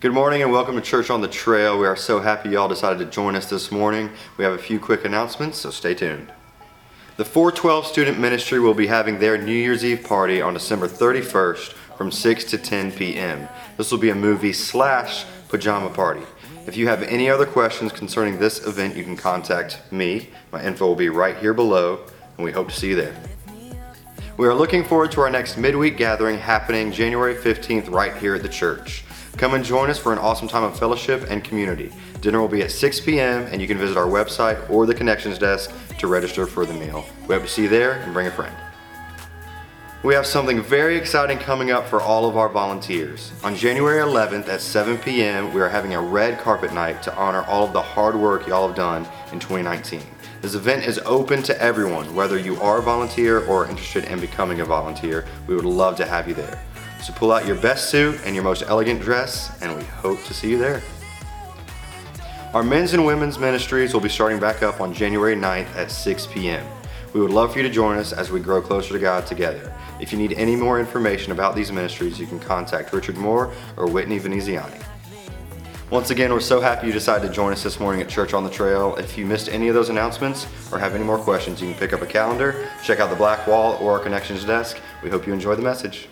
Good morning and welcome to Church on the Trail. We are so happy y'all decided to join us this morning. We have a few quick announcements, so stay tuned. The 412 Student Ministry will be having their New Year's Eve party on December 31st from 6 to 10 p.m. This will be a movie slash pajama party. If you have any other questions concerning this event, you can contact me. My info will be right here below, and we hope to see you there. We are looking forward to our next midweek gathering happening January 15th right here at the church. Come and join us for an awesome time of fellowship and community. Dinner will be at 6 p.m., and you can visit our website or the connections desk to register for the meal. We hope to see you there and bring a friend. We have something very exciting coming up for all of our volunteers. On January 11th at 7 p.m., we are having a red carpet night to honor all of the hard work y'all have done in 2019. This event is open to everyone, whether you are a volunteer or interested in becoming a volunteer. We would love to have you there. So pull out your best suit and your most elegant dress, and we hope to see you there. Our men's and women's ministries will be starting back up on January 9th at 6 p.m. We would love for you to join us as we grow closer to God together. If you need any more information about these ministries, you can contact Richard Moore or Whitney Veneziani. Once again, we're so happy you decided to join us this morning at Church on the Trail. If you missed any of those announcements or have any more questions, you can pick up a calendar, check out the black wall or our connections desk. We hope you enjoy the message.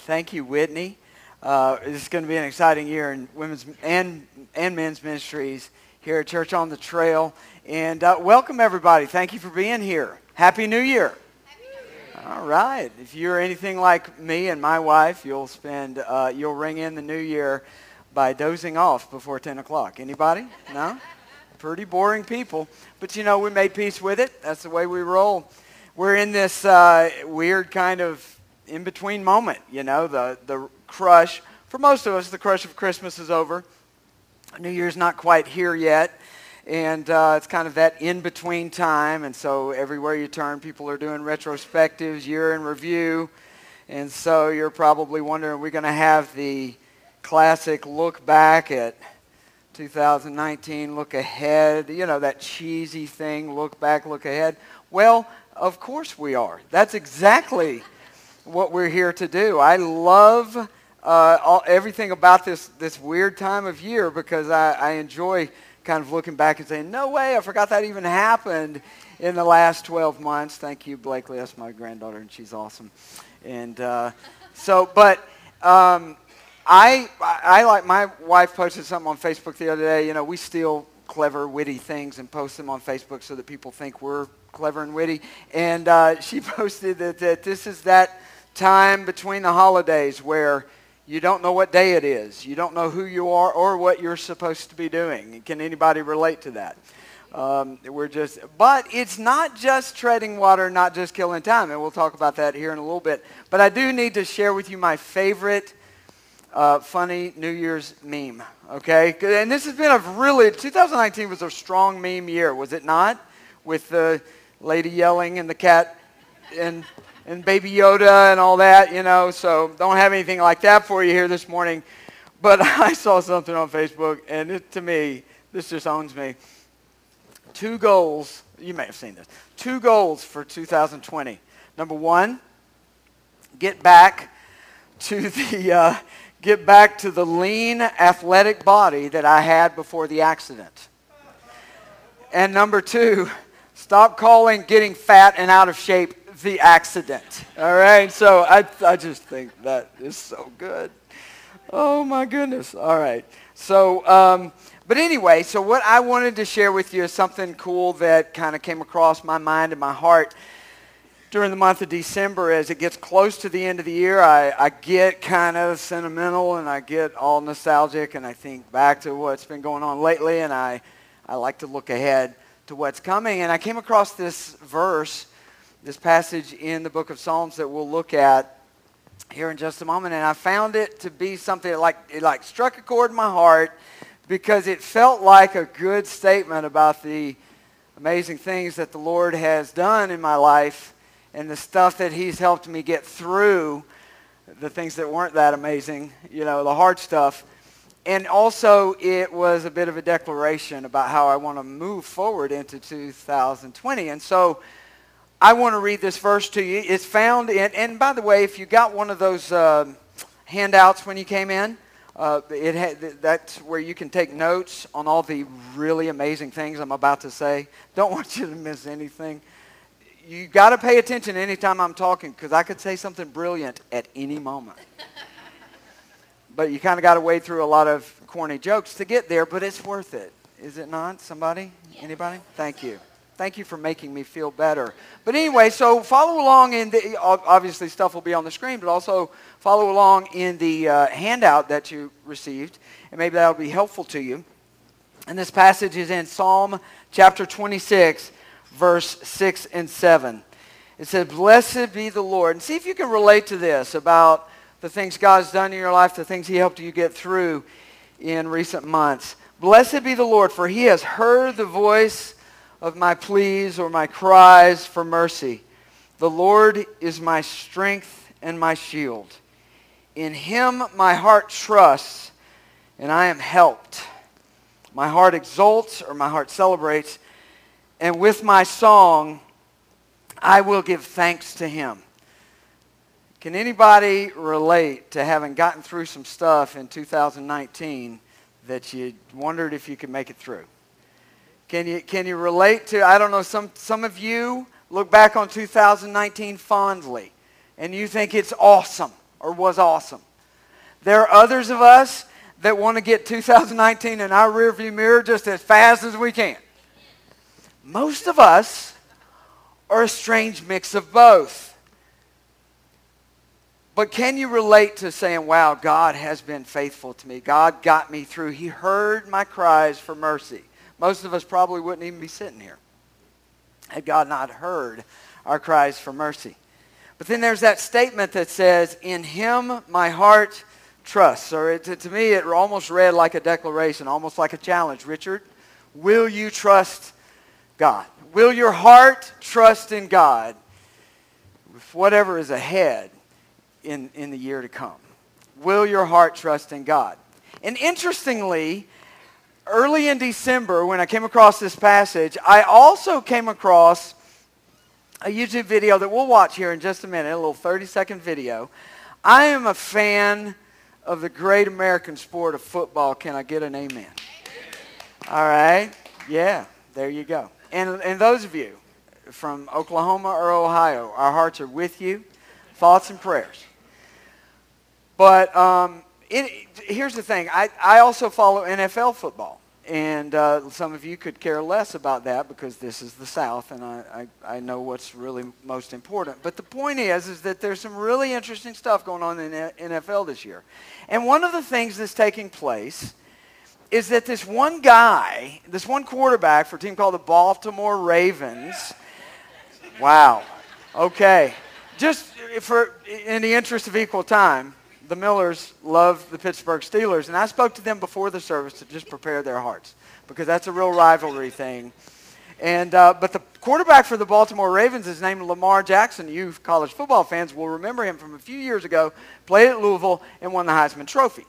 Thank you, Whitney. Uh, it's going to be an exciting year in women's and, and men's ministries here at Church on the Trail. And uh, welcome, everybody. Thank you for being here. Happy New Year. All right. If you're anything like me and my wife, you'll spend, uh, you'll ring in the new year by dozing off before 10 o'clock. Anybody? No? Pretty boring people. But you know, we made peace with it. That's the way we roll. We're in this uh, weird kind of in-between moment, you know, the, the crush. For most of us, the crush of Christmas is over. New Year's not quite here yet. And uh, it's kind of that in-between time. And so everywhere you turn, people are doing retrospectives, year in review. And so you're probably wondering, are we going to have the classic look back at 2019, look ahead, you know, that cheesy thing, look back, look ahead. Well, of course we are. That's exactly what we're here to do. I love uh, all, everything about this, this weird time of year because I, I enjoy kind of looking back and saying, no way, I forgot that even happened in the last 12 months. Thank you, Blakely. That's my granddaughter, and she's awesome. And uh, so, but um, I, I like my wife posted something on Facebook the other day. You know, we steal clever, witty things and post them on Facebook so that people think we're clever and witty. And uh, she posted that, that this is that time between the holidays where you don't know what day it is. You don't know who you are or what you're supposed to be doing. Can anybody relate to that? Um, we're just, but it's not just treading water, not just killing time, and we'll talk about that here in a little bit. But I do need to share with you my favorite uh, funny New Year's meme. Okay, and this has been a really 2019 was a strong meme year, was it not? With the lady yelling and the cat and and Baby Yoda and all that, you know. So don't have anything like that for you here this morning. But I saw something on Facebook, and it, to me, this just owns me. Two goals. You may have seen this. Two goals for 2020. Number one, get back to the uh, get back to the lean, athletic body that I had before the accident. And number two, stop calling getting fat and out of shape the accident. All right, so I, I just think that is so good. Oh my goodness. All right. So, um, but anyway, so what I wanted to share with you is something cool that kind of came across my mind and my heart during the month of December. As it gets close to the end of the year, I, I get kind of sentimental and I get all nostalgic and I think back to what's been going on lately and I, I like to look ahead to what's coming. And I came across this verse this passage in the book of Psalms that we'll look at here in just a moment. And I found it to be something that like, it like struck a chord in my heart because it felt like a good statement about the amazing things that the Lord has done in my life and the stuff that he's helped me get through the things that weren't that amazing, you know, the hard stuff. And also, it was a bit of a declaration about how I want to move forward into 2020. And so, I want to read this verse to you. It's found in, and by the way, if you got one of those uh, handouts when you came in, Uh, it ha- that's where you can take notes on all the really amazing things I'm about to say. Don't want you to miss anything. You got to pay attention anytime I'm talking because I could say something brilliant at any moment. but you kind of got to wade through a lot of corny jokes to get there, but it's worth it. Is it not? Somebody? Anybody? Thank you. Thank you for making me feel better. But anyway, so follow along in the, obviously stuff will be on the screen, but also follow along in the uh, handout that you received, and maybe that'll be helpful to you. And this passage is in Psalm chapter 26, verse 6 and 7. It says, Blessed be the Lord. And see if you can relate to this about the things God's done in your life, the things he helped you get through in recent months. Blessed be the Lord, for he has heard the voice of my pleas or my cries for mercy. The Lord is my strength and my shield. In him my heart trusts, and I am helped. My heart exults, or my heart celebrates, and with my song I will give thanks to him. Can anybody relate to having gotten through some stuff in 2019 that you wondered if you could make it through? Can you, can you relate to, I don't know, some, some of you look back on 2019 fondly and you think it's awesome or was awesome. There are others of us that want to get 2019 in our rearview mirror just as fast as we can. Most of us are a strange mix of both. But can you relate to saying, wow, God has been faithful to me. God got me through. He heard my cries for mercy most of us probably wouldn't even be sitting here had God not heard our cries for mercy. But then there's that statement that says, In him my heart trusts. Or it, to, to me, it almost read like a declaration, almost like a challenge. Richard, will you trust God? Will your heart trust in God with whatever is ahead in, in the year to come? Will your heart trust in God? And interestingly, early in December, when I came across this passage, I also came across a YouTube video that we'll watch here in just a minute, a little 30-second video. I am a fan of the great American sport of football. Can I get an amen? All right. Yeah, there you go. And, and those of you from Oklahoma or Ohio, our hearts are with you. Thoughts and prayers. But um, it, here's the thing. I, I also follow NFL football. And uh, some of you could care less about that because this is the South, and I, I, I, know what's really most important. But the point is, is that there's some really interesting stuff going on in NFL this year. And one of the things that's taking place is that this one guy, this one quarterback for a team called the Baltimore Ravens, wow, okay, just for in the interest of equal time, the Millers love the Pittsburgh Steelers, and I spoke to them before the service to just prepare their hearts because that's a real rivalry thing. And uh, but the quarterback for the Baltimore Ravens is named Lamar Jackson. You college football fans will remember him from a few years ago. Played at Louisville and won the Heisman Trophy.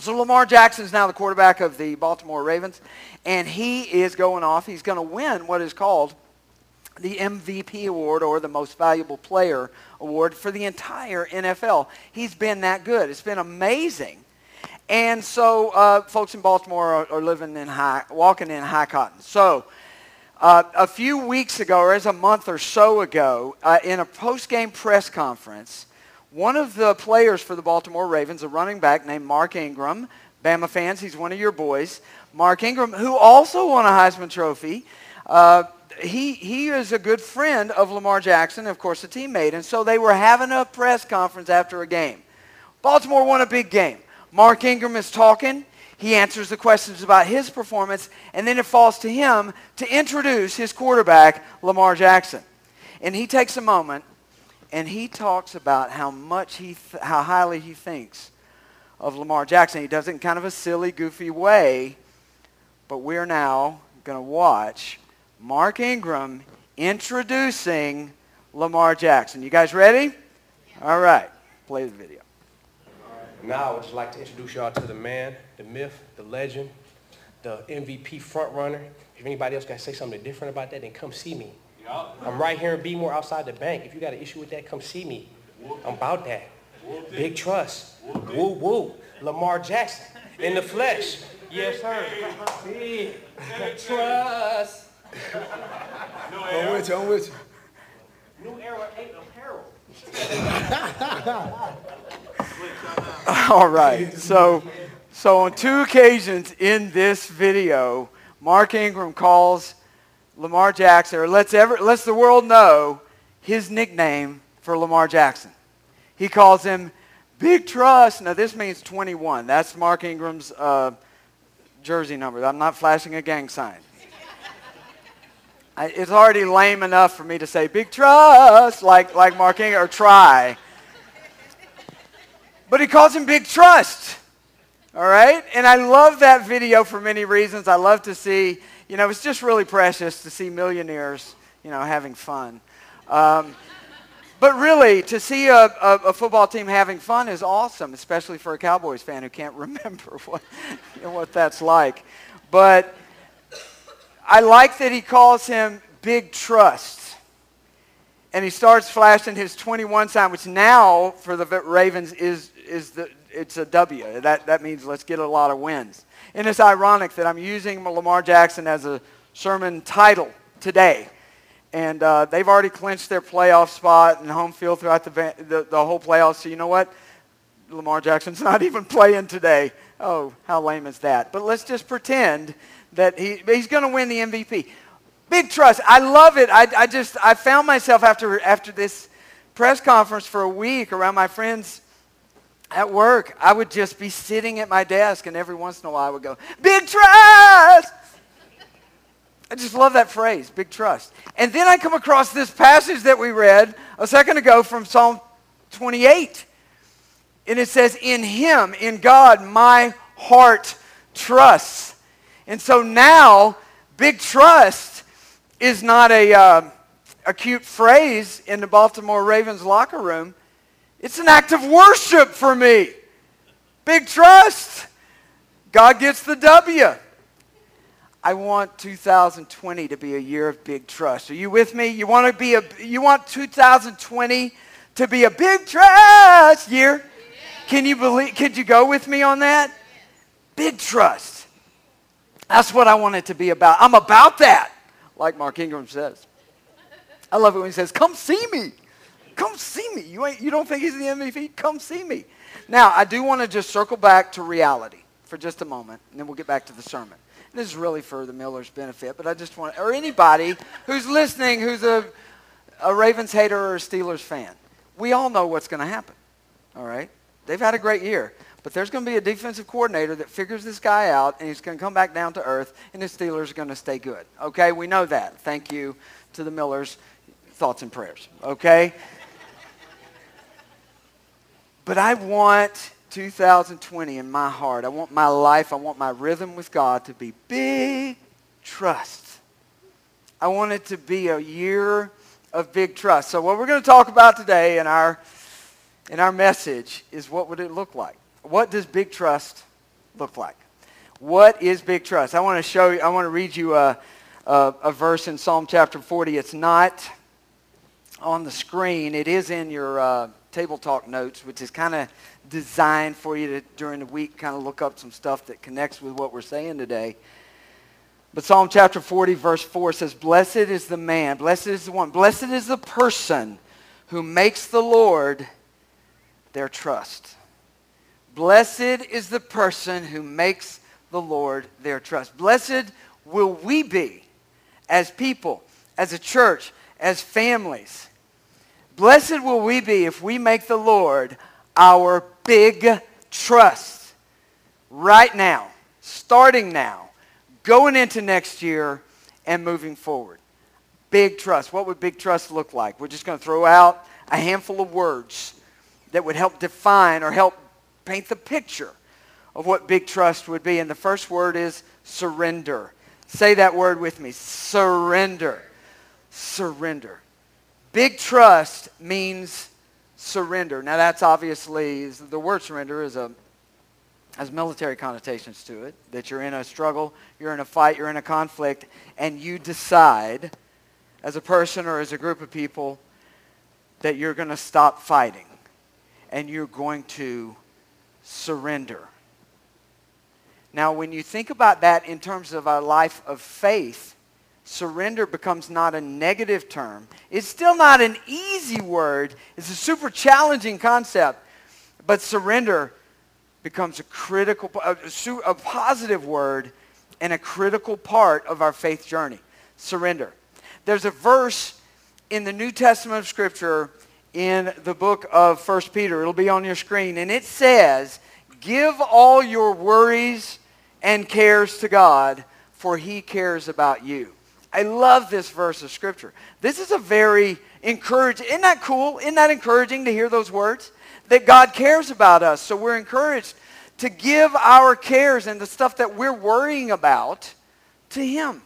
So Lamar Jackson is now the quarterback of the Baltimore Ravens, and he is going off. He's going to win what is called the MVP award or the most valuable player award for the entire NFL. He's been that good. It's been amazing. And so uh, folks in Baltimore are, are, living in high, walking in high cotton. So uh, a few weeks ago, or as a month or so ago, uh, in a post-game press conference, one of the players for the Baltimore Ravens, a running back named Mark Ingram, Bama fans, he's one of your boys, Mark Ingram, who also won a Heisman Trophy, uh, he, he is a good friend of Lamar Jackson, of course, a teammate. And so they were having a press conference after a game. Baltimore won a big game. Mark Ingram is talking. He answers the questions about his performance, and then it falls to him to introduce his quarterback, Lamar Jackson. And he takes a moment and he talks about how much he, th- how highly he thinks of Lamar Jackson. He does it in kind of a silly, goofy way, but we're now going to watch Mark Ingram introducing Lamar Jackson. You guys ready? All right. Play the video. Now I would just like to introduce y'all to the man, the myth, the legend, the MVP front runner. If anybody else got to say something different about that, then come see me. I'm right here in B-more outside the bank. If you got an issue with that, come see me. I'm about that. Big trust. Woo woo. Lamar Jackson in the flesh. Yes, sir. Big trust. I'm with you. I'm with you. New era ain't apparel. All right. So, so on two occasions in this video, Mark Ingram calls Lamar Jackson, or lets, ever, lets the world know his nickname for Lamar Jackson. He calls him Big Trust. Now, this means 21. That's Mark Ingram's uh, jersey number. I'm not flashing a gang sign. I, it's already lame enough for me to say Big Trust, like, like Mark Ingram, or try. But he calls him Big Trust. All right? And I love that video for many reasons. I love to see, you know, it's just really precious to see millionaires, you know, having fun. Um, but really, to see a, a, a, football team having fun is awesome, especially for a Cowboys fan who can't remember what, you know, what that's like. But I like that he calls him Big Trust. And he starts flashing his 21 sign, which now for the Ravens is, is the, it's a W. That, that means let's get a lot of wins. And it's ironic that I'm using Lamar Jackson as a sermon title today and uh, they've already clinched their playoff spot and home field throughout the, the, the whole playoffs. So you know what? Lamar Jackson's not even playing today. Oh, how lame is that? But let's just pretend that he, he's going to win the MVP. Big trust. I love it. I, I just I found myself after after this press conference for a week around my friends at work. I would just be sitting at my desk, and every once in a while I would go, "Big trust." I just love that phrase, big trust. And then I come across this passage that we read a second ago from Psalm 28. And it says, In Him, in God, my heart trusts. And so now, big trust is not a, uh, a cute phrase in the Baltimore Ravens locker room. It's an act of worship for me. Big trust. God gets the W. I want 2020 to be a year of big trust. Are you with me? You want to be a you want 2020 to be a big trust year? Can you believe could you go with me on that? Big trust. That's what I want it to be about. I'm about that, like Mark Ingram says. I love it when he says, "Come see me. Come see me. You ain't you don't think he's the MVP? Come see me." Now, I do want to just circle back to reality for just a moment, and then we'll get back to the sermon. This is really for the Miller's benefit, but I just want, or anybody who's listening who's a, a Ravens hater or a Steelers fan. We all know what's going to happen, all right? They've had a great year, but there's going to be a defensive coordinator that figures this guy out, and he's going to come back down to earth, and the Steelers are going to stay good, okay? We know that. Thank you to the Millers. Thoughts and prayers, okay? but I want 2020 in my heart. I want my life, I want my rhythm with God to be big trust. I want it to be a year of big trust. So what we're going to talk about today in our in our message is what would it look like? What does big trust look like? What is big trust? I want to show you, I want to read you a, a, a verse in Psalm chapter 40. It's not on the screen. It is in your uh, table talk notes, which is kind of designed for you to, during the week, kind of look up some stuff that connects with what we're saying today. But Psalm chapter 40, verse 4 says, Blessed is the man, blessed is the one, blessed is the person who makes the Lord their trust. Blessed is the person who makes the Lord their trust. Blessed will we be as people, as a church, as families. Blessed will we be if we make the Lord our big trust right now, starting now, going into next year, and moving forward. Big trust. What would big trust look like? We're just going to throw out a handful of words that would help define or help paint the picture of what big trust would be. And the first word is surrender. Say that word with me surrender. Surrender. Big trust means surrender. Now that's obviously, the word surrender is a, has military connotations to it, that you're in a struggle, you're in a fight, you're in a conflict, and you decide as a person or as a group of people that you're going to stop fighting and you're going to surrender. Now, when you think about that in terms of a life of faith, surrender becomes not a negative term. It's still not an easy word. It's a super challenging concept. But surrender becomes a critical, a, a positive word and a critical part of our faith journey. Surrender. There's a verse in the New Testament of Scripture in the book of 1 Peter. It'll be on your screen. And it says, Give all your worries and cares to God, for he cares about you. I love this verse of Scripture. This is a very encouraging, isn't that cool? Isn't that encouraging to hear those words? That God cares about us. So we're encouraged to give our cares and the stuff that we're worrying about to him.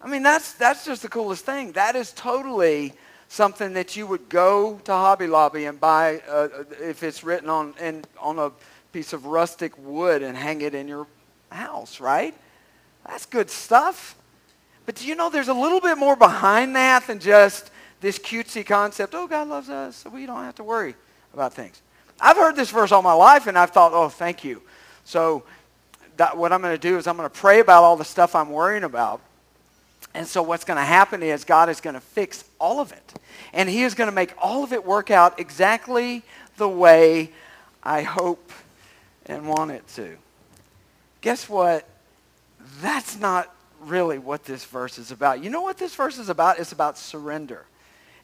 I mean, that's, that's just the coolest thing. That is totally something that you would go to Hobby Lobby and buy uh, if it's written on, in, on a piece of rustic wood and hang it in your house, right? That's good stuff. But do you know there's a little bit more behind that than just this cutesy concept, oh, God loves us, so we don't have to worry about things. I've heard this verse all my life, and I've thought, oh, thank you. So that, what I'm going to do is I'm going to pray about all the stuff I'm worrying about. And so what's going to happen is God is going to fix all of it. And he is going to make all of it work out exactly the way I hope and want it to. Guess what? That's not really what this verse is about. You know what this verse is about? It's about surrender.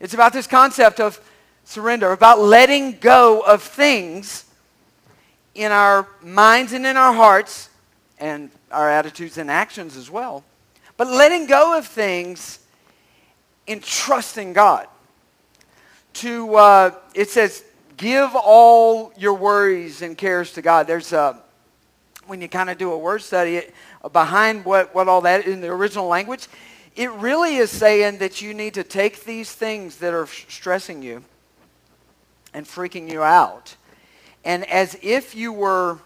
It's about this concept of surrender, about letting go of things in our minds and in our hearts and our attitudes and actions as well. But letting go of things in trusting God. To, uh, it says, give all your worries and cares to God. There's a, when you kind of do a word study, it, behind what, what all that in the original language, it really is saying that you need to take these things that are stressing you and freaking you out, and as if you were,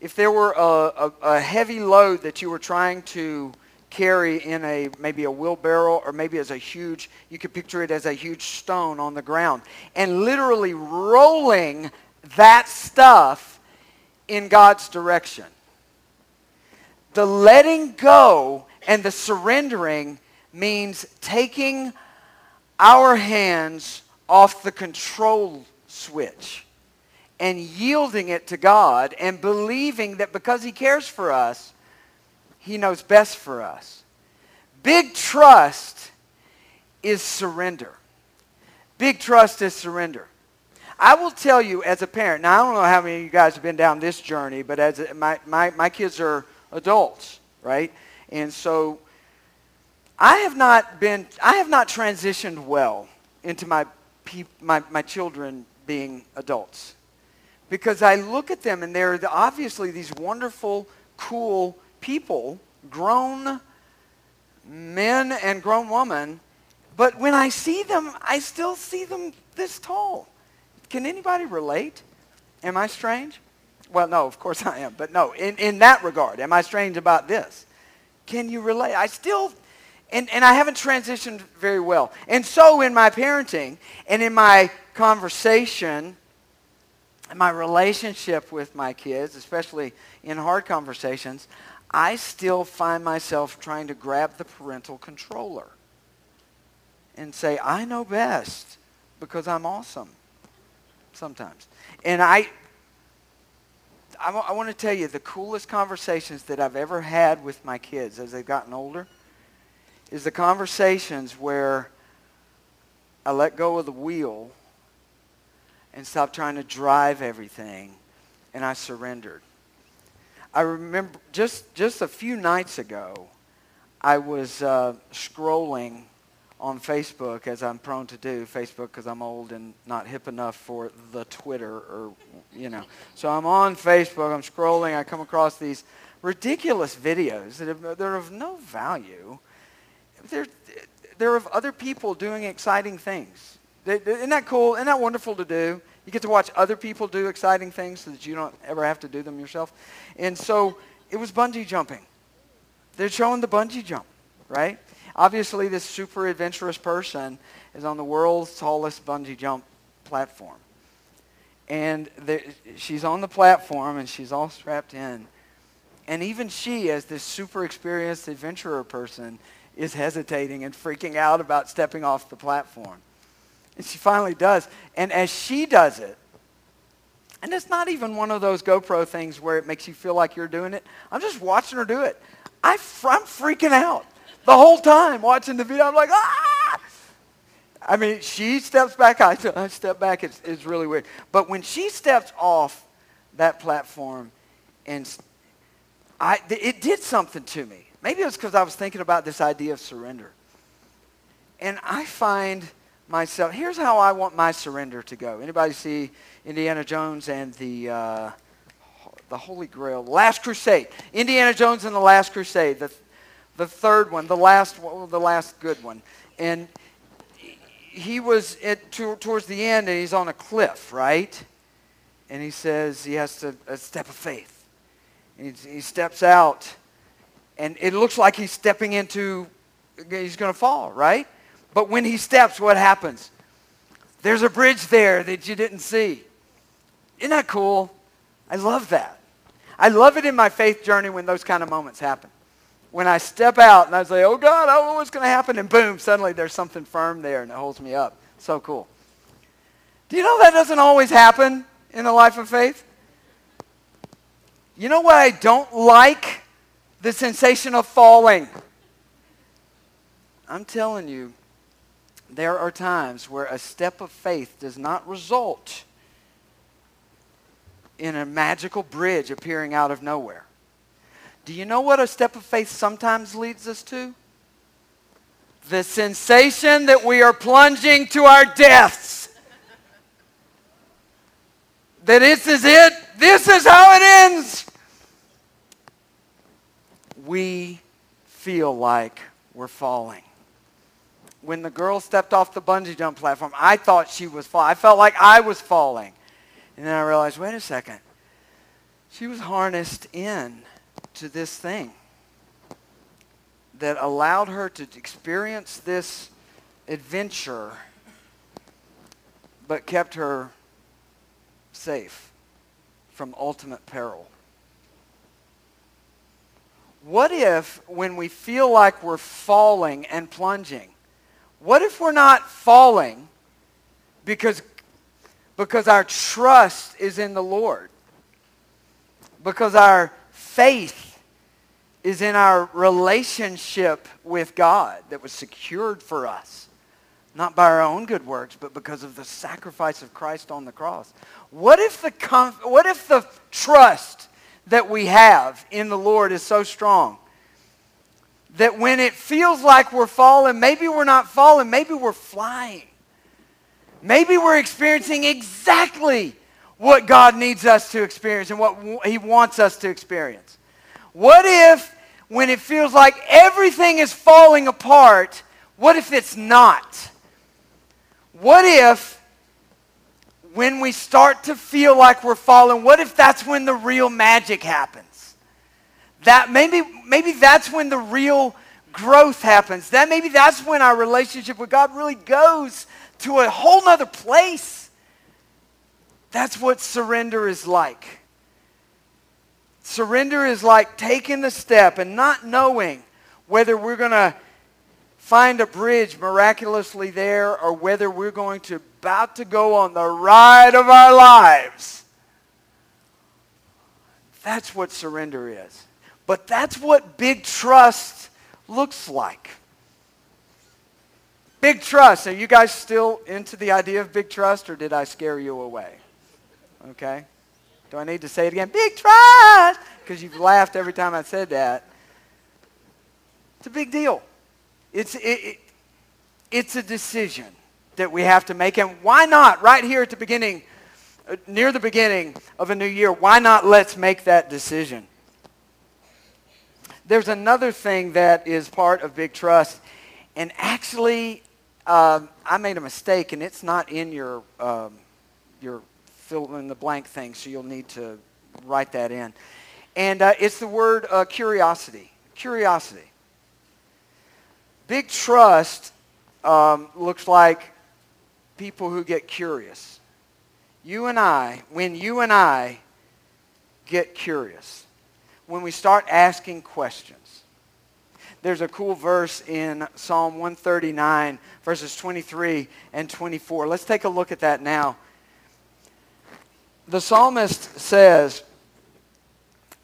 if there were a, a, a heavy load that you were trying to carry in a maybe a wheelbarrow or maybe as a huge you could picture it as a huge stone on the ground. And literally rolling that stuff in God's direction. The letting go and the surrendering means taking our hands off the control switch and yielding it to God and believing that because he cares for us, he knows best for us. Big trust is surrender. Big trust is surrender. I will tell you as a parent, now I don't know how many of you guys have been down this journey, but as my, my, my kids are adults, right? And so I have not been, I have not transitioned well into my, my, my children being adults. Because I look at them and they're obviously these wonderful, cool people, grown men and grown women, but when I see them, I still see them this tall. Can anybody relate? Am I strange? Well, no, of course I am. But no, in, in that regard, am I strange about this? Can you relate? I still, and, and I haven't transitioned very well. And so in my parenting and in my conversation, my relationship with my kids, especially in hard conversations, I still find myself trying to grab the parental controller and say, I know best because I'm awesome sometimes. And I, I, w- I want to tell you the coolest conversations that I've ever had with my kids as they've gotten older is the conversations where I let go of the wheel and stopped trying to drive everything and I surrendered. I remember just, just a few nights ago, I was uh, scrolling on Facebook, as I'm prone to do, Facebook because I'm old and not hip enough for the Twitter or, you know. So I'm on Facebook, I'm scrolling, I come across these ridiculous videos that, have, are of no value. They're, they're of other people doing exciting things. Isn't that cool? Isn't that wonderful to do? You get to watch other people do exciting things so that you don't ever have to do them yourself. And so it was bungee jumping. They're showing the bungee jump, right? Obviously, this super adventurous person is on the world's tallest bungee jump platform. And she's on the platform and she's all strapped in. And even she, as this super experienced adventurer person, is hesitating and freaking out about stepping off the platform. And she finally does. And as she does it, and it's not even one of those GoPro things where it makes you feel like you're doing it. I'm just watching her do it. I, am freaking out the whole time watching the video. I'm like, ah! I mean, she steps back. I, I step back. It's, it's really weird. But when she steps off that platform and I, it did something to me. Maybe it was because I was thinking about this idea of surrender. And I find myself, here's how I want my surrender to go. Anybody see Indiana Jones and the, uh, the Holy Grail, Last Crusade? Indiana Jones and the Last Crusade, the, the third one, the last, the last good one. And he was at, to, towards the end and he's on a cliff, right? And he says he has to, a step of faith. He, he steps out, and it looks like he's stepping into, he's going to fall, right? But when he steps, what happens? There's a bridge there that you didn't see. Isn't that cool? I love that. I love it in my faith journey when those kind of moments happen. When I step out and I say, oh God, I don't know what's going to happen, and boom, suddenly there's something firm there and it holds me up. So cool. Do you know that doesn't always happen in a life of faith? You know what I don't like? The sensation of falling. I'm telling you, there are times where a step of faith does not result in a magical bridge appearing out of nowhere. Do you know what a step of faith sometimes leads us to? The sensation that we are plunging to our deaths. that this is it. This is how it ends we feel like we're falling. When the girl stepped off the bungee jump platform, I thought she was falling. I felt like I was falling. And then I realized, wait a second. She was harnessed in to this thing that allowed her to experience this adventure but kept her safe from ultimate peril. What if, when we feel like we're falling and plunging, what if we're not falling because, because our trust is in the Lord? Because our faith is in our relationship with God that was secured for us, not by our own good works, but because of the sacrifice of Christ on the cross. What if the, what if the trust that we have in the Lord is so strong that when it feels like we're falling, maybe we're not falling, maybe we're flying. Maybe we're experiencing exactly what God needs us to experience and what He wants us to experience. What if, when it feels like everything is falling apart, what if it's not? What if when we start to feel like we're falling, what if that's when the real magic happens? That maybe, maybe that's when the real growth happens. That maybe that's when our relationship with God really goes to a whole nother place. That's what surrender is like. Surrender is like taking the step and not knowing whether we're going to find a bridge miraculously there or whether we're going to about to go on the ride of our lives. That's what surrender is. But that's what big trust looks like. Big trust. Are you guys still into the idea of big trust or did I scare you away? Okay? Do I need to say it again? Big trust! Because you've laughed every time I said that. It's a big deal. It's, it, it, it's a decision that we have to make. And why not, right here at the beginning, uh, near the beginning of a new year, why not let's make that decision? There's another thing that is part of Big Trust. And actually, um, I made a mistake, and it's not in your, um, your fill in the blank thing, so you'll need to write that in. And uh, it's the word uh, curiosity. Curiosity. Big trust um, looks like people who get curious. You and I, when you and I get curious, when we start asking questions. There's a cool verse in Psalm 139, verses 23 and 24. Let's take a look at that now. The psalmist says,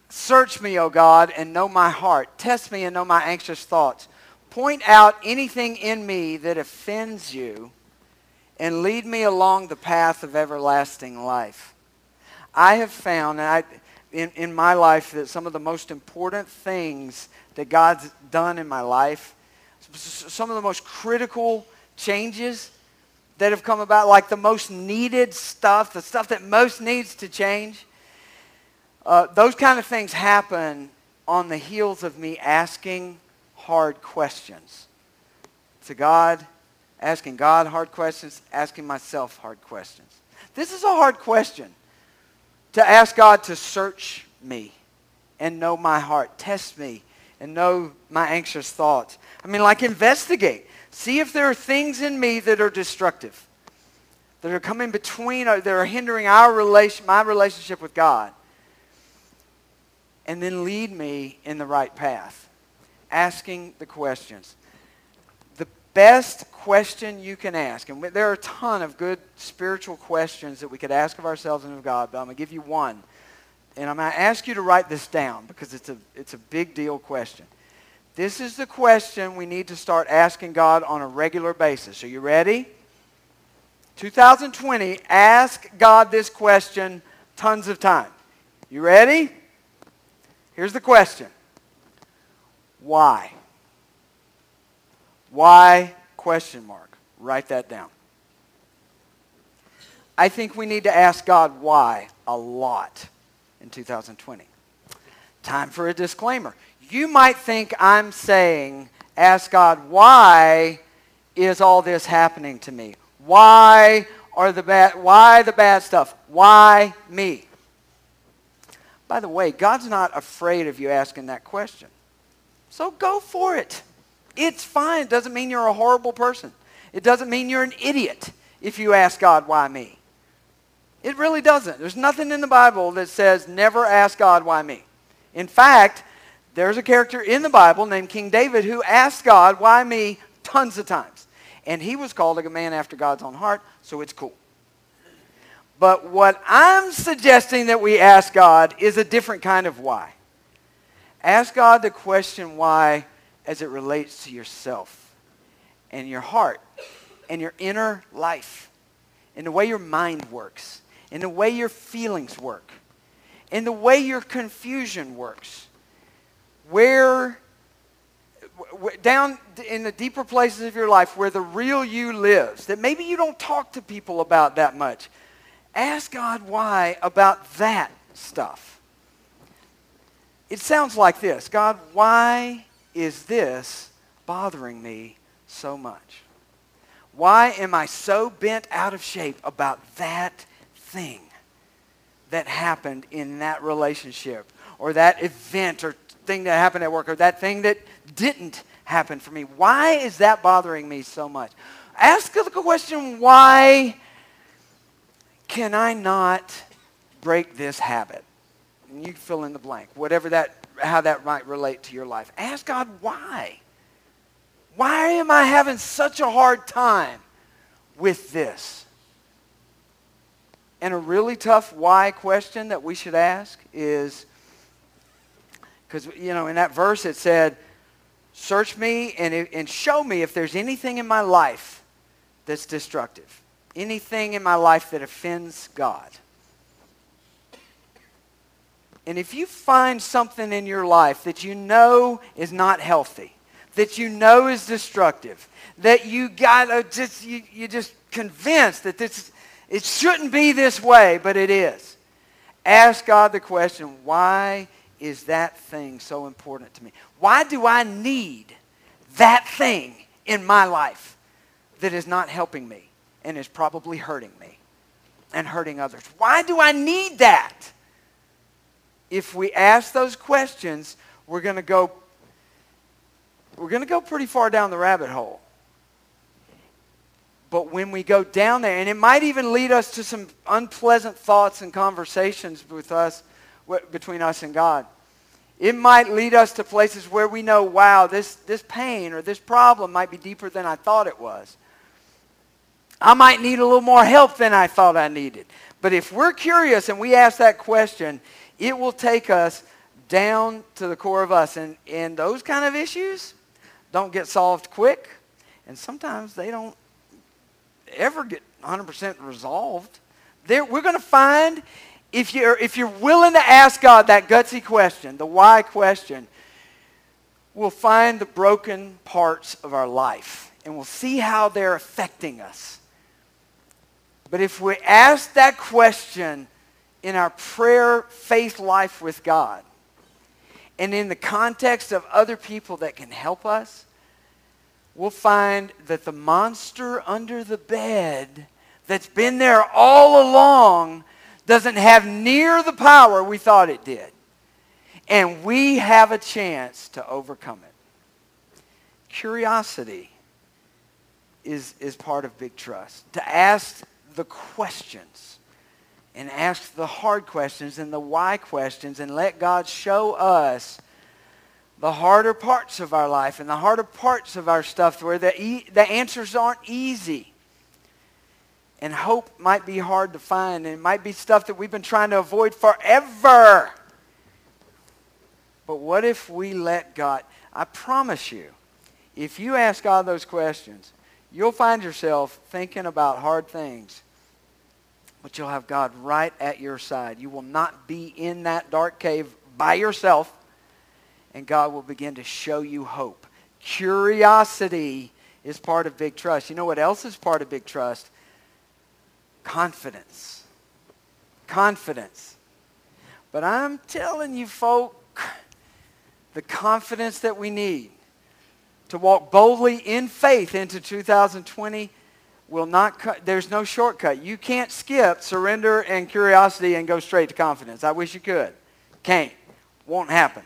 Search me, O God, and know my heart. Test me and know my anxious thoughts. Point out anything in me that offends you, and lead me along the path of everlasting life. I have found I, in, in my life that some of the most important things that God's done in my life, some of the most critical changes that have come about, like the most needed stuff, the stuff that most needs to change, uh, those kind of things happen on the heels of me asking hard questions to God, asking God hard questions, asking myself hard questions. This is a hard question to ask God to search me and know my heart, test me and know my anxious thoughts. I mean, like investigate. See if there are things in me that are destructive, that are coming between, uh, that are hindering our relation, my relationship with God and then lead me in the right path. Asking the questions. Best question you can ask, and there are a ton of good spiritual questions that we could ask of ourselves and of God, but I'm going to give you one. And I'm going to ask you to write this down because it's a, it's a big deal question. This is the question we need to start asking God on a regular basis. Are you ready? 2020, ask God this question tons of time. You ready? Here's the question Why? Why? Question mark. Write that down. I think we need to ask God why a lot in 2020. Time for a disclaimer. You might think I'm saying, ask God, why is all this happening to me? Why are the bad why the bad stuff? Why me? By the way, God's not afraid of you asking that question. So go for it. It's fine. It doesn't mean you're a horrible person. It doesn't mean you're an idiot if you ask God, why me? It really doesn't. There's nothing in the Bible that says never ask God, why me? In fact, there's a character in the Bible named King David who asked God, why me, tons of times. And he was called a man after God's own heart, so it's cool. But what I'm suggesting that we ask God is a different kind of why. Ask God the question why as it relates to yourself and your heart and your inner life and the way your mind works and the way your feelings work and the way your confusion works. Where down in the deeper places of your life where the real you lives that maybe you don't talk to people about that much Ask God why about that stuff. It sounds like this God, why is this bothering me so much? Why am I so bent out of shape about that thing that happened in that relationship or that event or thing that happened at work or that thing that didn't happen for me? Why is that bothering me so much? Ask the question, why can I not break this habit? And you fill in the blank, whatever that, how that might relate to your life. Ask God why. Why am I having such a hard time with this? And a really tough why question that we should ask is, because, you know, in that verse it said, search me and, and show me if there's anything in my life that's destructive anything in my life that offends God. And if you find something in your life that you know is not healthy, that you know is destructive, that you got uh, just you, you're just convinced that this it shouldn't be this way, but it is. Ask God the question, why is that thing so important to me? Why do I need that thing in my life that is not helping me? and is probably hurting me and hurting others. Why do I need that? If we ask those questions, we're going to go we're going to go pretty far down the rabbit hole. But when we go down there, and it might even lead us to some unpleasant thoughts and conversations with us, between us and God. It might lead us to places where we know, wow, this, this pain or this problem might be deeper than I thought it was. I might need a little more help than I thought I needed. But if we're curious and we ask that question, it will take us down to the core of us. And, and those kind of issues don't get solved quick. And sometimes they don't ever get 100% resolved. We're going to find if you're, if you're willing to ask God that gutsy question, the why question, we'll find the broken parts of our life and we'll see how they're affecting us. But if we ask that question in our prayer faith life with God and in the context of other people that can help us, we'll find that the monster under the bed that's been there all along doesn't have near the power we thought it did. And we have a chance to overcome it. Curiosity is, is part of big trust. To ask the questions and ask the hard questions and the why questions and let God show us the harder parts of our life and the harder parts of our stuff where the, e- the answers aren't easy and hope might be hard to find, and it might be stuff that we've been trying to avoid forever. But what if we let God? I promise you, if you ask God those questions, you'll find yourself thinking about hard things, but you'll have God right at your side. You will not be in that dark cave by yourself, and God will begin to show you hope. Curiosity is part of big trust. You know what else is part of big trust? Confidence. Confidence. But I'm telling you, folk, the confidence that we need to walk boldly in faith into 2020 will not cut, there's no shortcut. You can't skip surrender and curiosity and go straight to confidence. I wish you could. Can't. Won't happen.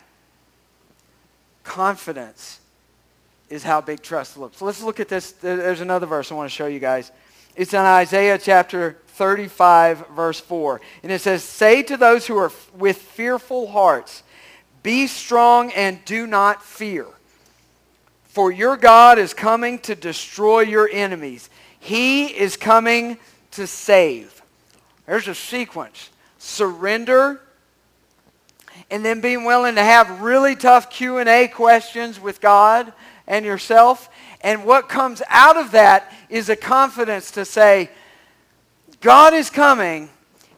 Confidence is how big trust looks. Let's look at this. There's another verse I want to show you guys. It's in Isaiah chapter 35, verse 4. And it says, Say to those who are with fearful hearts, Be strong and do not fear. For your God is coming to destroy your enemies. He is coming to save. There's a sequence. Surrender, and then being willing to have really tough Q&A questions with God and yourself. And what comes out of that is a confidence to say, God is coming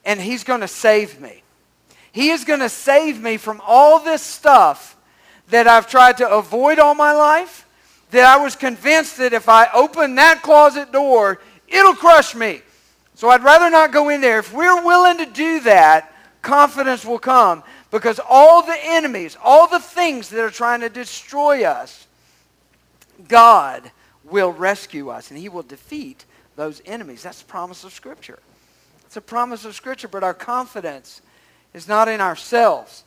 and he's going to save me. He is going to save me from all this stuff that I've tried to avoid all my life, that I was convinced that if I open that closet door, it'll crush me. So I'd rather not go in there. If we're willing to do that, confidence will come because all the enemies, all the things that are trying to destroy us, God will rescue us and he will defeat those enemies. That's the promise of Scripture. It's a promise of Scripture, but our confidence is not in ourselves.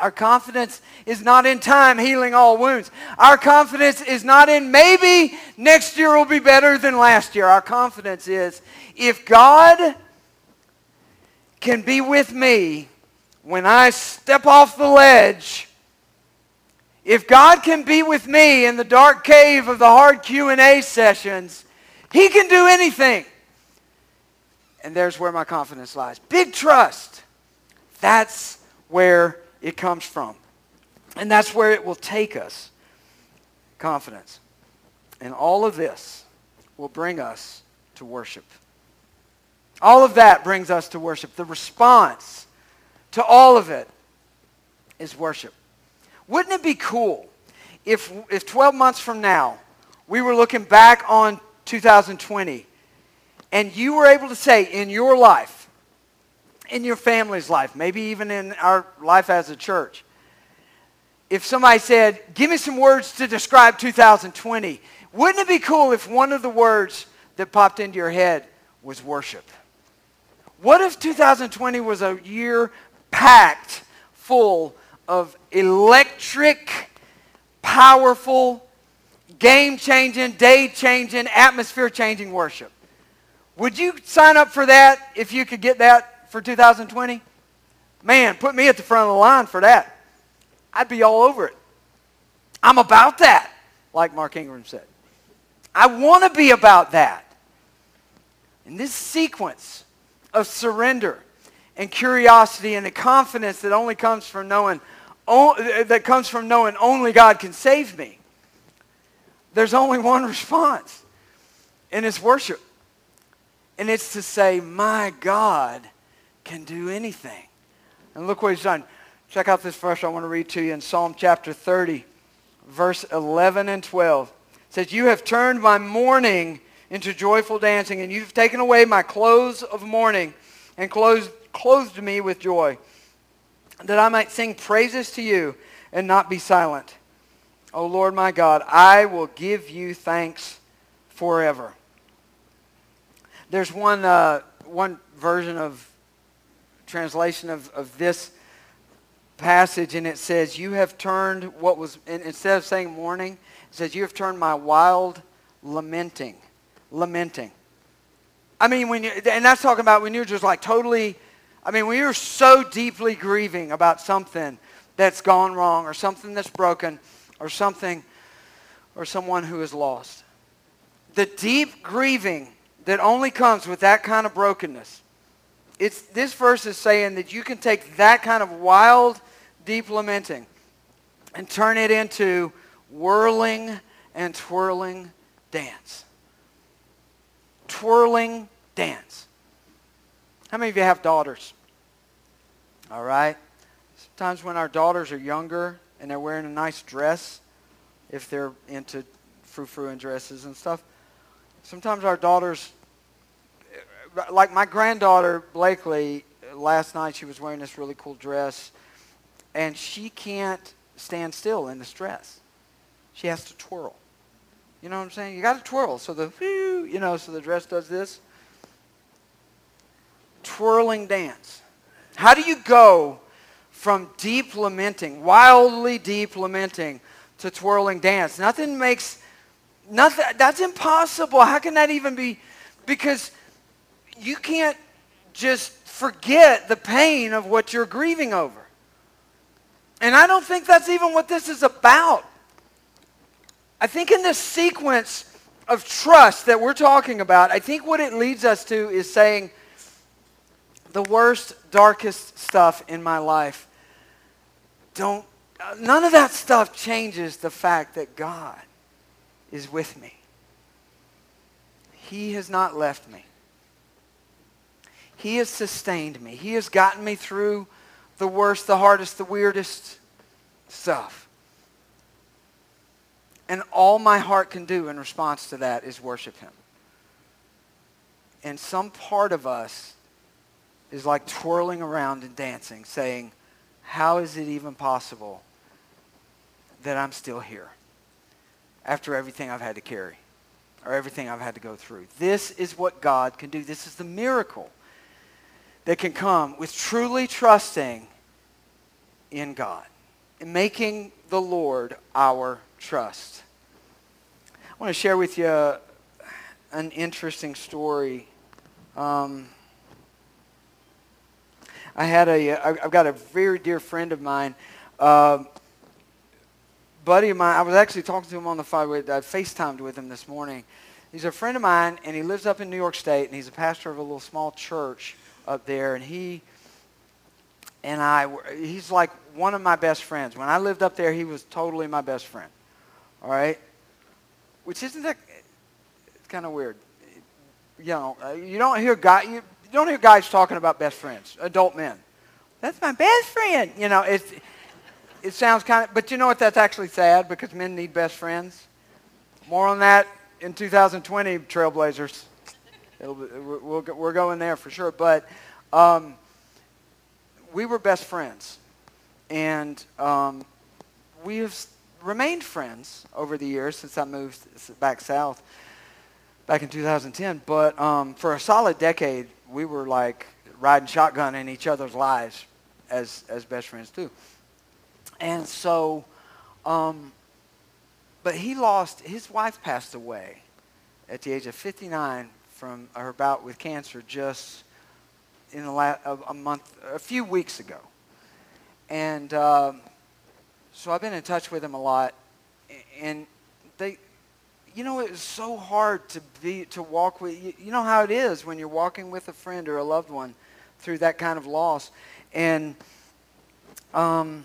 Our confidence is not in time healing all wounds. Our confidence is not in maybe next year will be better than last year. Our confidence is if God can be with me when I step off the ledge, if God can be with me in the dark cave of the hard Q&A sessions, he can do anything. And there's where my confidence lies. Big trust. That's where it comes from. And that's where it will take us. Confidence. And all of this will bring us to worship. All of that brings us to worship. The response to all of it is worship. Wouldn't it be cool if, if 12 months from now we were looking back on 2020 and you were able to say in your life, in your family's life, maybe even in our life as a church, if somebody said, give me some words to describe 2020, wouldn't it be cool if one of the words that popped into your head was worship? What if 2020 was a year packed full of electric, powerful, game changing, day changing, atmosphere changing worship. Would you sign up for that if you could get that for 2020? Man, put me at the front of the line for that. I'd be all over it. I'm about that, like Mark Ingram said. I want to be about that. In this sequence of surrender and curiosity and the confidence that only comes from knowing that comes from knowing only God can save me. There's only one response, and it's worship. And it's to say, My God can do anything. And look what he's done. Check out this verse I want to read to you in Psalm chapter 30, verse 11 and 12. It says, You have turned my mourning into joyful dancing, and you've taken away my clothes of mourning and clothed, clothed me with joy, that I might sing praises to you and not be silent. O Lord my God, I will give you thanks forever. There's one, uh, one version of translation of, of this passage, and it says, You have turned what was, instead of saying mourning, it says, You have turned my wild lamenting. Lamenting. I mean, when you, and that's talking about when you're just like totally, I mean, when you're so deeply grieving about something that's gone wrong or something that's broken or something or someone who is lost. The deep grieving that only comes with that kind of brokenness. It's, this verse is saying that you can take that kind of wild, deep lamenting and turn it into whirling and twirling dance. Twirling dance. How many of you have daughters? All right. Sometimes when our daughters are younger and they're wearing a nice dress, if they're into frou-frou and dresses and stuff, sometimes our daughters, like my granddaughter Blakely, last night she was wearing this really cool dress, and she can't stand still in this dress. She has to twirl. You know what I'm saying? You got to twirl. So the, you know, so the dress does this. Twirling dance. How do you go from deep lamenting, wildly deep lamenting, to twirling dance? Nothing makes, nothing, that's impossible. How can that even be? Because you can't just forget the pain of what you're grieving over. And I don't think that's even what this is about. I think in this sequence of trust that we're talking about, I think what it leads us to is saying the worst, darkest stuff in my life, don't, none of that stuff changes the fact that God is with me. He has not left me. He has sustained me. He has gotten me through the worst, the hardest, the weirdest stuff. And all my heart can do in response to that is worship him. And some part of us is like twirling around and dancing, saying, how is it even possible that I'm still here after everything I've had to carry or everything I've had to go through? This is what God can do. This is the miracle that can come with truly trusting in God and making the Lord our trust. I want to share with you an interesting story. Um, I had a, I've got a very dear friend of mine, uh, buddy of mine. I was actually talking to him on the phone. I FaceTimed with him this morning. He's a friend of mine, and he lives up in New York State, and he's a pastor of a little small church up there. And he and I, he's like one of my best friends. When I lived up there, he was totally my best friend. All right, which isn't that? It's kind of weird. You know, uh, you don't hear guy. You, you don't hear guys talking about best friends, adult men. That's my best friend. You know, it's, it sounds kind of, but you know what? That's actually sad because men need best friends. More on that in 2020, Trailblazers. We'll, we're going there for sure. But um, we were best friends. And um, we have remained friends over the years since I moved back south back in 2010. But um, for a solid decade, we were like riding shotgun in each other's lives as, as best friends too. And so, um, but he lost, his wife passed away at the age of 59 from her bout with cancer just in the last, a, a month, a few weeks ago. And um, so I've been in touch with them a lot, and they, you know, it's so hard to be to walk with. You, you know how it is when you're walking with a friend or a loved one through that kind of loss, and um,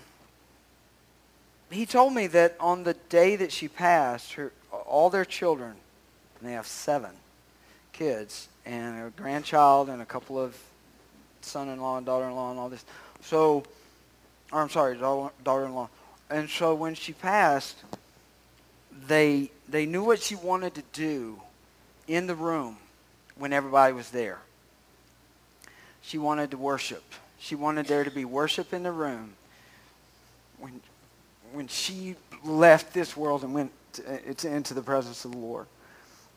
he told me that on the day that she passed, her all their children, and they have seven kids, and a grandchild, and a couple of son-in-law and daughter-in-law, and all this. So, or I'm sorry, daughter-in-law. And so when she passed, they they knew what she wanted to do in the room when everybody was there. She wanted to worship. She wanted there to be worship in the room. When when she left this world and went to, into the presence of the Lord.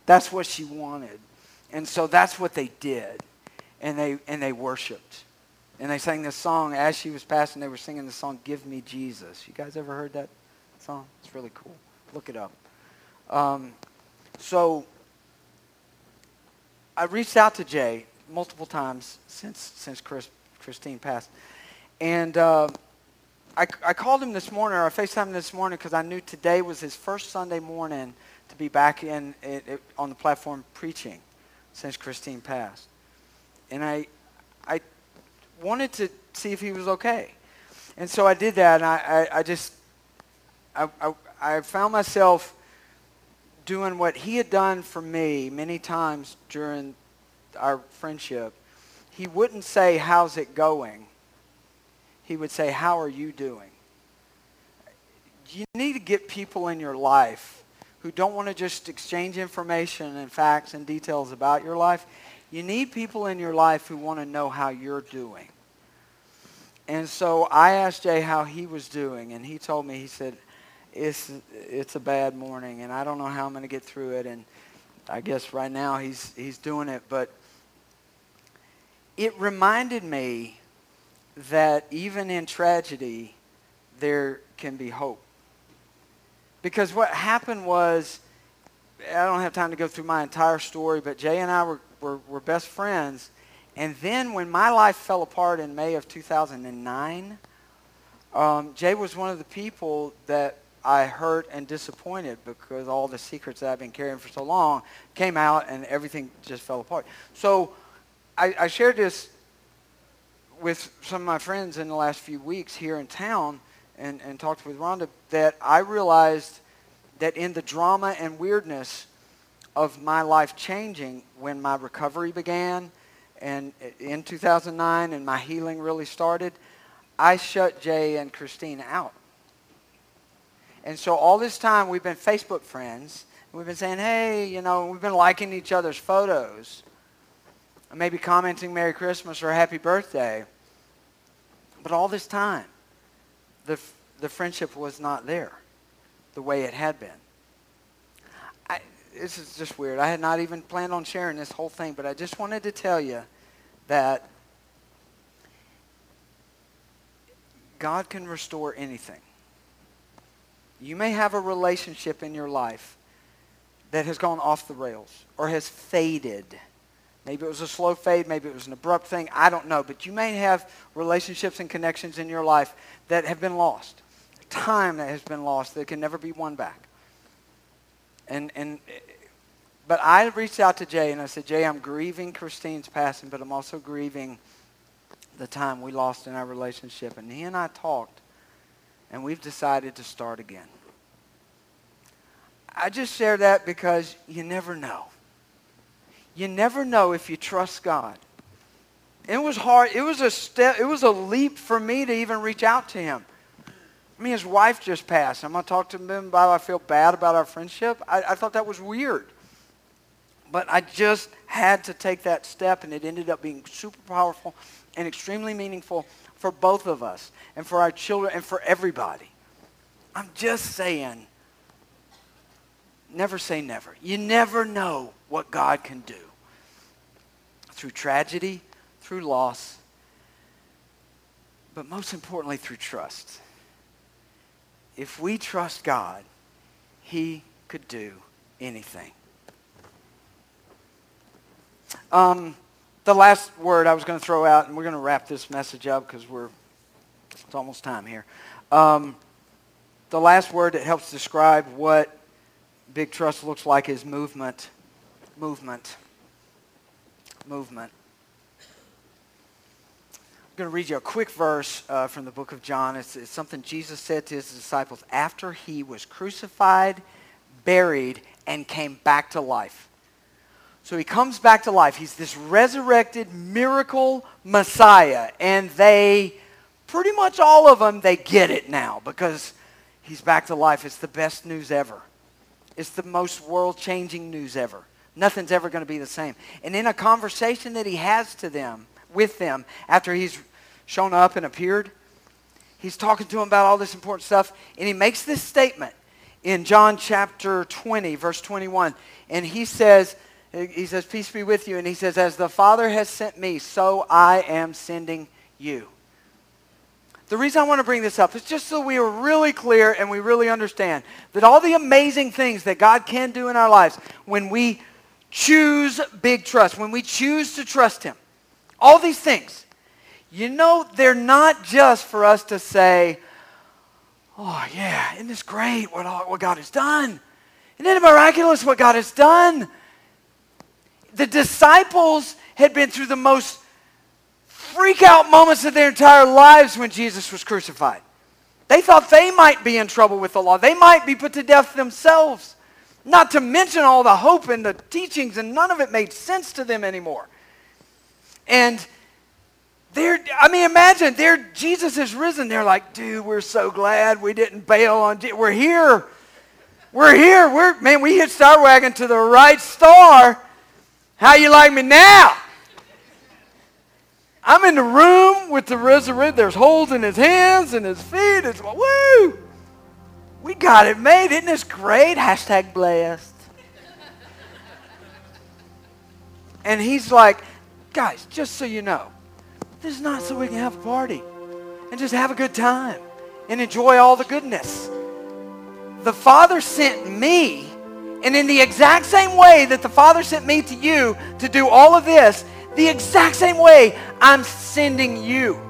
That's what she wanted. And so that's what they did. And they and they worshiped. And they sang this song as she was passing. They were singing the song "Give Me Jesus." You guys ever heard that song? It's really cool. Look it up. Um, so I reached out to Jay multiple times since since Chris, Christine passed, and uh, I, I called him this morning, or I FaceTimed him this morning because I knew today was his first Sunday morning to be back in on the platform preaching since Christine passed, and I I wanted to see if he was okay. And so I did that, and I, I, I just, I, I, I found myself doing what he had done for me many times during our friendship. He wouldn't say, how's it going? He would say, how are you doing? You need to get people in your life who don't want to just exchange information and facts and details about your life. You need people in your life who want to know how you're doing. And so I asked Jay how he was doing, and he told me, he said, it's, it's a bad morning, and I don't know how I'm going to get through it. And I guess right now he's, he's doing it. But it reminded me that even in tragedy, there can be hope. Because what happened was, I don't have time to go through my entire story, but Jay and I were were, were best friends. And then when my life fell apart in May of 2009, um, Jay was one of the people that I hurt and disappointed because all the secrets that I've been carrying for so long came out and everything just fell apart. So I, I shared this with some of my friends in the last few weeks here in town and, and talked with Rhonda that I realized that in the drama and weirdness of my life changing when my recovery began and uh, in 2009 and my healing really started, I shut Jay and Christine out. And so all this time we've been Facebook friends. We've been saying, hey, you know, we've been liking each other's photos. Maybe commenting Merry Christmas or Happy Birthday. But all this time, the, the friendship was not there the way it had been this is just weird. I had not even planned on sharing this whole thing, but I just wanted to tell you that God can restore anything. You may have a relationship in your life that has gone off the rails or has faded. Maybe it was a slow fade, maybe it was an abrupt thing, I don't know. But you may have relationships and connections in your life that have been lost, time that has been lost that can never be won back. And, and, but I reached out to Jay and I said, Jay, I'm grieving Christine's passing, but I'm also grieving the time we lost in our relationship. And he and I talked, and we've decided to start again. I just share that because you never know. You never know if you trust God. It was hard. It was a step. It was a leap for me to even reach out to him. I mean, his wife just passed. I'm going to talk to him about I feel bad about our friendship. I, I thought that was weird. But I just had to take that step, and it ended up being super powerful and extremely meaningful for both of us and for our children and for everybody. I'm just saying, never say never. You never know what God can do through tragedy, through loss, but most importantly, through trust if we trust God, he could do anything. Um, the last word I was going to throw out, and we're going to wrap this message up because we're it's almost time here. Um, the last word that helps describe what big trust looks like is movement. Movement. Movement. I'm going to read you a quick verse uh, from the book of John. It's, it's something Jesus said to his disciples after he was crucified, buried, and came back to life. So he comes back to life. He's this resurrected miracle Messiah. And they, pretty much all of them, they get it now because he's back to life. It's the best news ever. It's the most world changing news ever. Nothing's ever going to be the same. And in a conversation that he has to them, with them, after he's shown up and appeared, he's talking to them about all this important stuff. And he makes this statement in John chapter 20, verse 21. And he says, he says, Peace be with you. And he says, As the Father has sent me, so I am sending you. The reason I want to bring this up is just so we are really clear and we really understand that all the amazing things that God can do in our lives when we choose big trust, when we choose to trust Him, all these things, you know, they're not just for us to say, oh, yeah, isn't this great what, what God has done? Isn't it miraculous what God has done? the disciples had been through the most freak out moments of their entire lives when Jesus was crucified. They thought they might be in trouble with the law. They might be put to death themselves. Not to mention all the hope and the teachings, and none of it made sense to them anymore. And they're, I mean, imagine, they're, Jesus has risen. They're like, dude, we're so glad we didn't bail on, we're here. We're here. We're, man, we hit Star Wagon to the right star how you like me now? I'm in the room with the resurrected. There's holes in his hands and his feet. It's woo! We got it made. Isn't this great? Hashtag blessed. and he's like, guys, just so you know, this is not so we can have a party and just have a good time and enjoy all the goodness. The Father sent me and in the exact same way that the Father sent me to you to do all of this, the exact same way I'm sending you.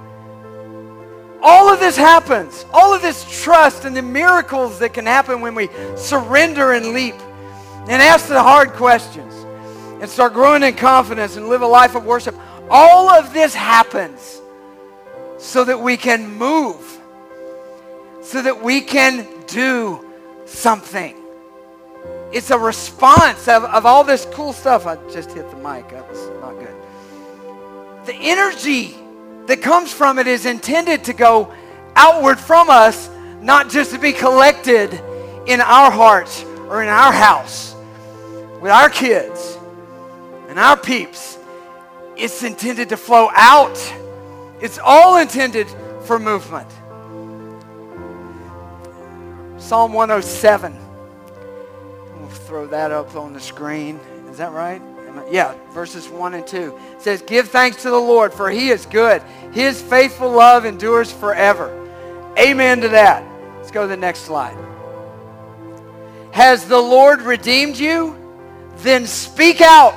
All of this happens. All of this trust and the miracles that can happen when we surrender and leap and ask the hard questions and start growing in confidence and live a life of worship. All of this happens so that we can move, so that we can do something. It's a response of, of all this cool stuff. I just hit the mic. That was not good. The energy that comes from it is intended to go outward from us, not just to be collected in our hearts or in our house with our kids and our peeps. It's intended to flow out. It's all intended for movement. Psalm 107 We'll throw that up on the screen. Is that right? Yeah, verses 1 and 2. It says, Give thanks to the Lord, for he is good. His faithful love endures forever. Amen to that. Let's go to the next slide. Has the Lord redeemed you? Then speak out.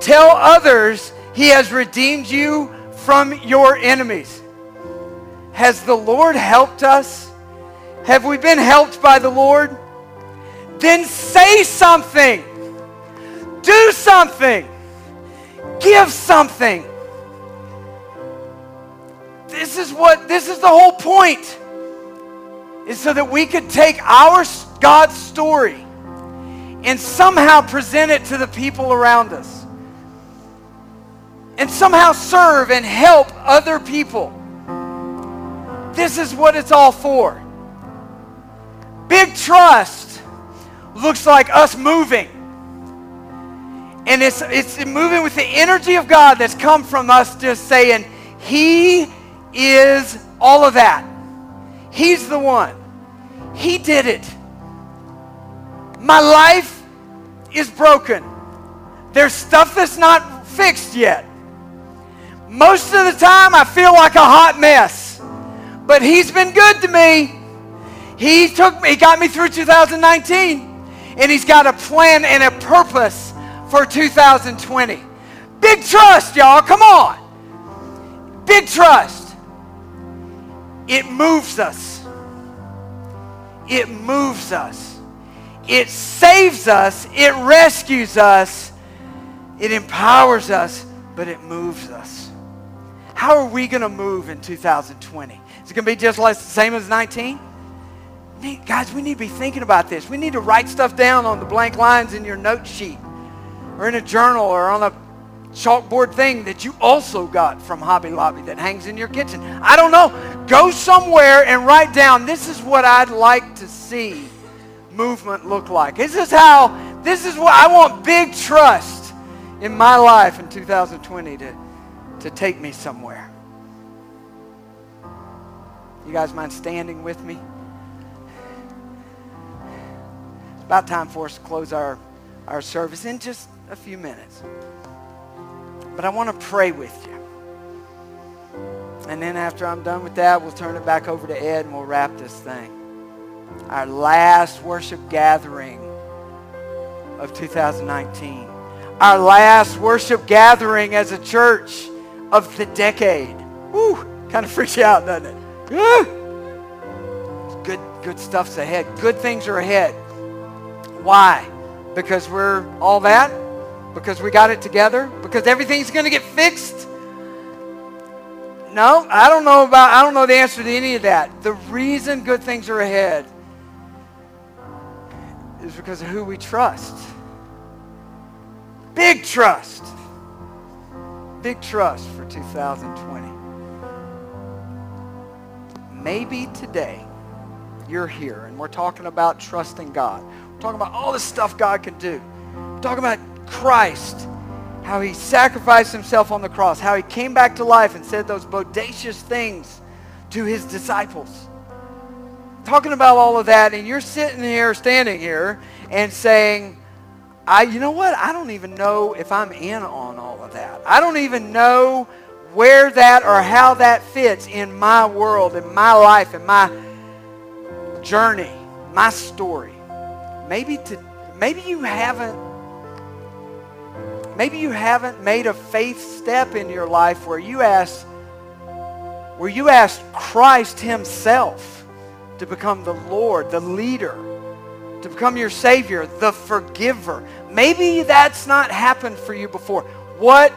Tell others he has redeemed you from your enemies. Has the Lord helped us? Have we been helped by the Lord? then say something. Do something. Give something. This is what, this is the whole point. Is so that we could take our God's story and somehow present it to the people around us. And somehow serve and help other people. This is what it's all for. Big trust looks like us moving. And it's, it's moving with the energy of God that's come from us just saying, He is all of that. He's the one. He did it. My life is broken. There's stuff that's not fixed yet. Most of the time, I feel like a hot mess. But He's been good to me. He took me, He got me through 2019 and He's got a plan and a purpose for 2020. Big trust, y'all. Come on. Big trust. It moves us. it moves us. It saves us. It rescues us. It empowers us, but it moves us. How are we going to move in 2020? Is it going to be just like the same as 19? guys, we need to be thinking about this. We need to write stuff down on the blank lines in your note sheet or in a journal or on a chalkboard thing that you also got from Hobby Lobby that hangs in your kitchen. I don't know. Go somewhere and write down, this is what I'd like to see movement look like. This is how, this is what I want big trust in my life in 2020 to, to take me somewhere. You guys mind standing with me? It's about time for us to close our, our service in just a few minutes. But I want to pray with you. And then after I'm done with that, we'll turn it back over to Ed and we'll wrap this thing. Our last worship gathering of 2019. Our last worship gathering as a church of the decade. Woo! Kind of freaks you out, doesn't it? Good, good stuff's ahead. Good things are ahead. Why? Because we're all that? Because we got it together? Because everything's going to get fixed? No, I don't know about I don't know the answer to any of that. The reason good things are ahead is because of who we trust. Big trust. Big trust for 2020. Maybe today you're here and we're talking about trusting God. We're talking about all the stuff God can do. We're talking about Christ, how he sacrificed himself on the cross, how he came back to life and said those bodacious things to his disciples. Talking about all of that, and you're sitting here, standing here, and saying, I, you know what? I don't even know if I'm in on all of that. I don't even know where that or how that fits in my world, in my life, in my journey, my story. Maybe to maybe you haven't Maybe you haven't made a faith step in your life where you ask where you ask Christ himself to become the Lord, the leader, to become your savior, the forgiver. Maybe that's not happened for you before. What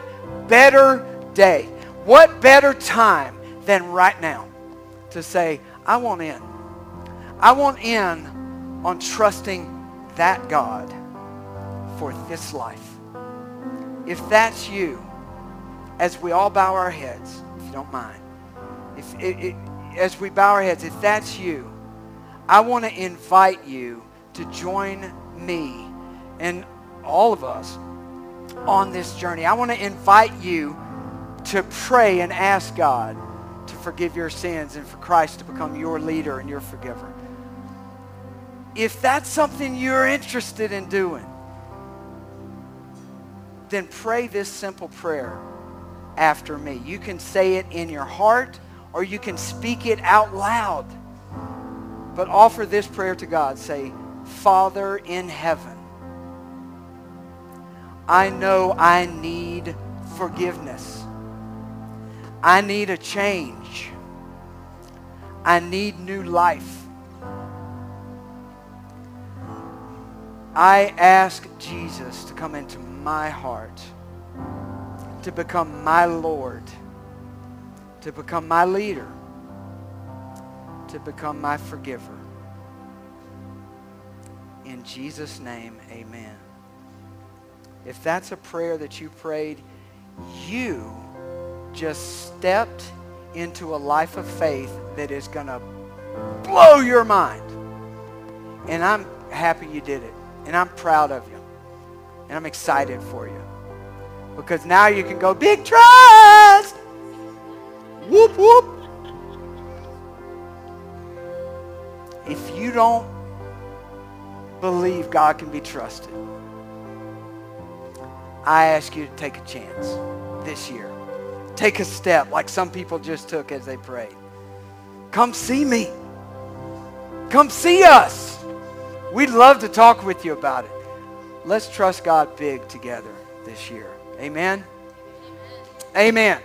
better day? What better time than right now to say, I want in. I want in on trusting that God for this life if that's you, as we all bow our heads, if you don't mind, if it, it, as we bow our heads, if that's you, I want to invite you to join me and all of us on this journey. I want to invite you to pray and ask God to forgive your sins and for Christ to become your leader and your forgiver. If that's something you're interested in doing, then pray this simple prayer after me. You can say it in your heart or you can speak it out loud. But offer this prayer to God. Say, Father in heaven, I know I need forgiveness. I need a change. I need new life. I ask Jesus to come into my heart, to become my Lord, to become my leader, to become my forgiver. In Jesus' name, amen. If that's a prayer that you prayed, you just stepped into a life of faith that is going to blow your mind. And I'm happy you did it. And I'm proud of you. And I'm excited for you. Because now you can go, big trust! Whoop, whoop. If you don't believe God can be trusted, I ask you to take a chance this year. Take a step like some people just took as they prayed. Come see me. Come see us. We'd love to talk with you about it. Let's trust God big together this year. Amen. Amen.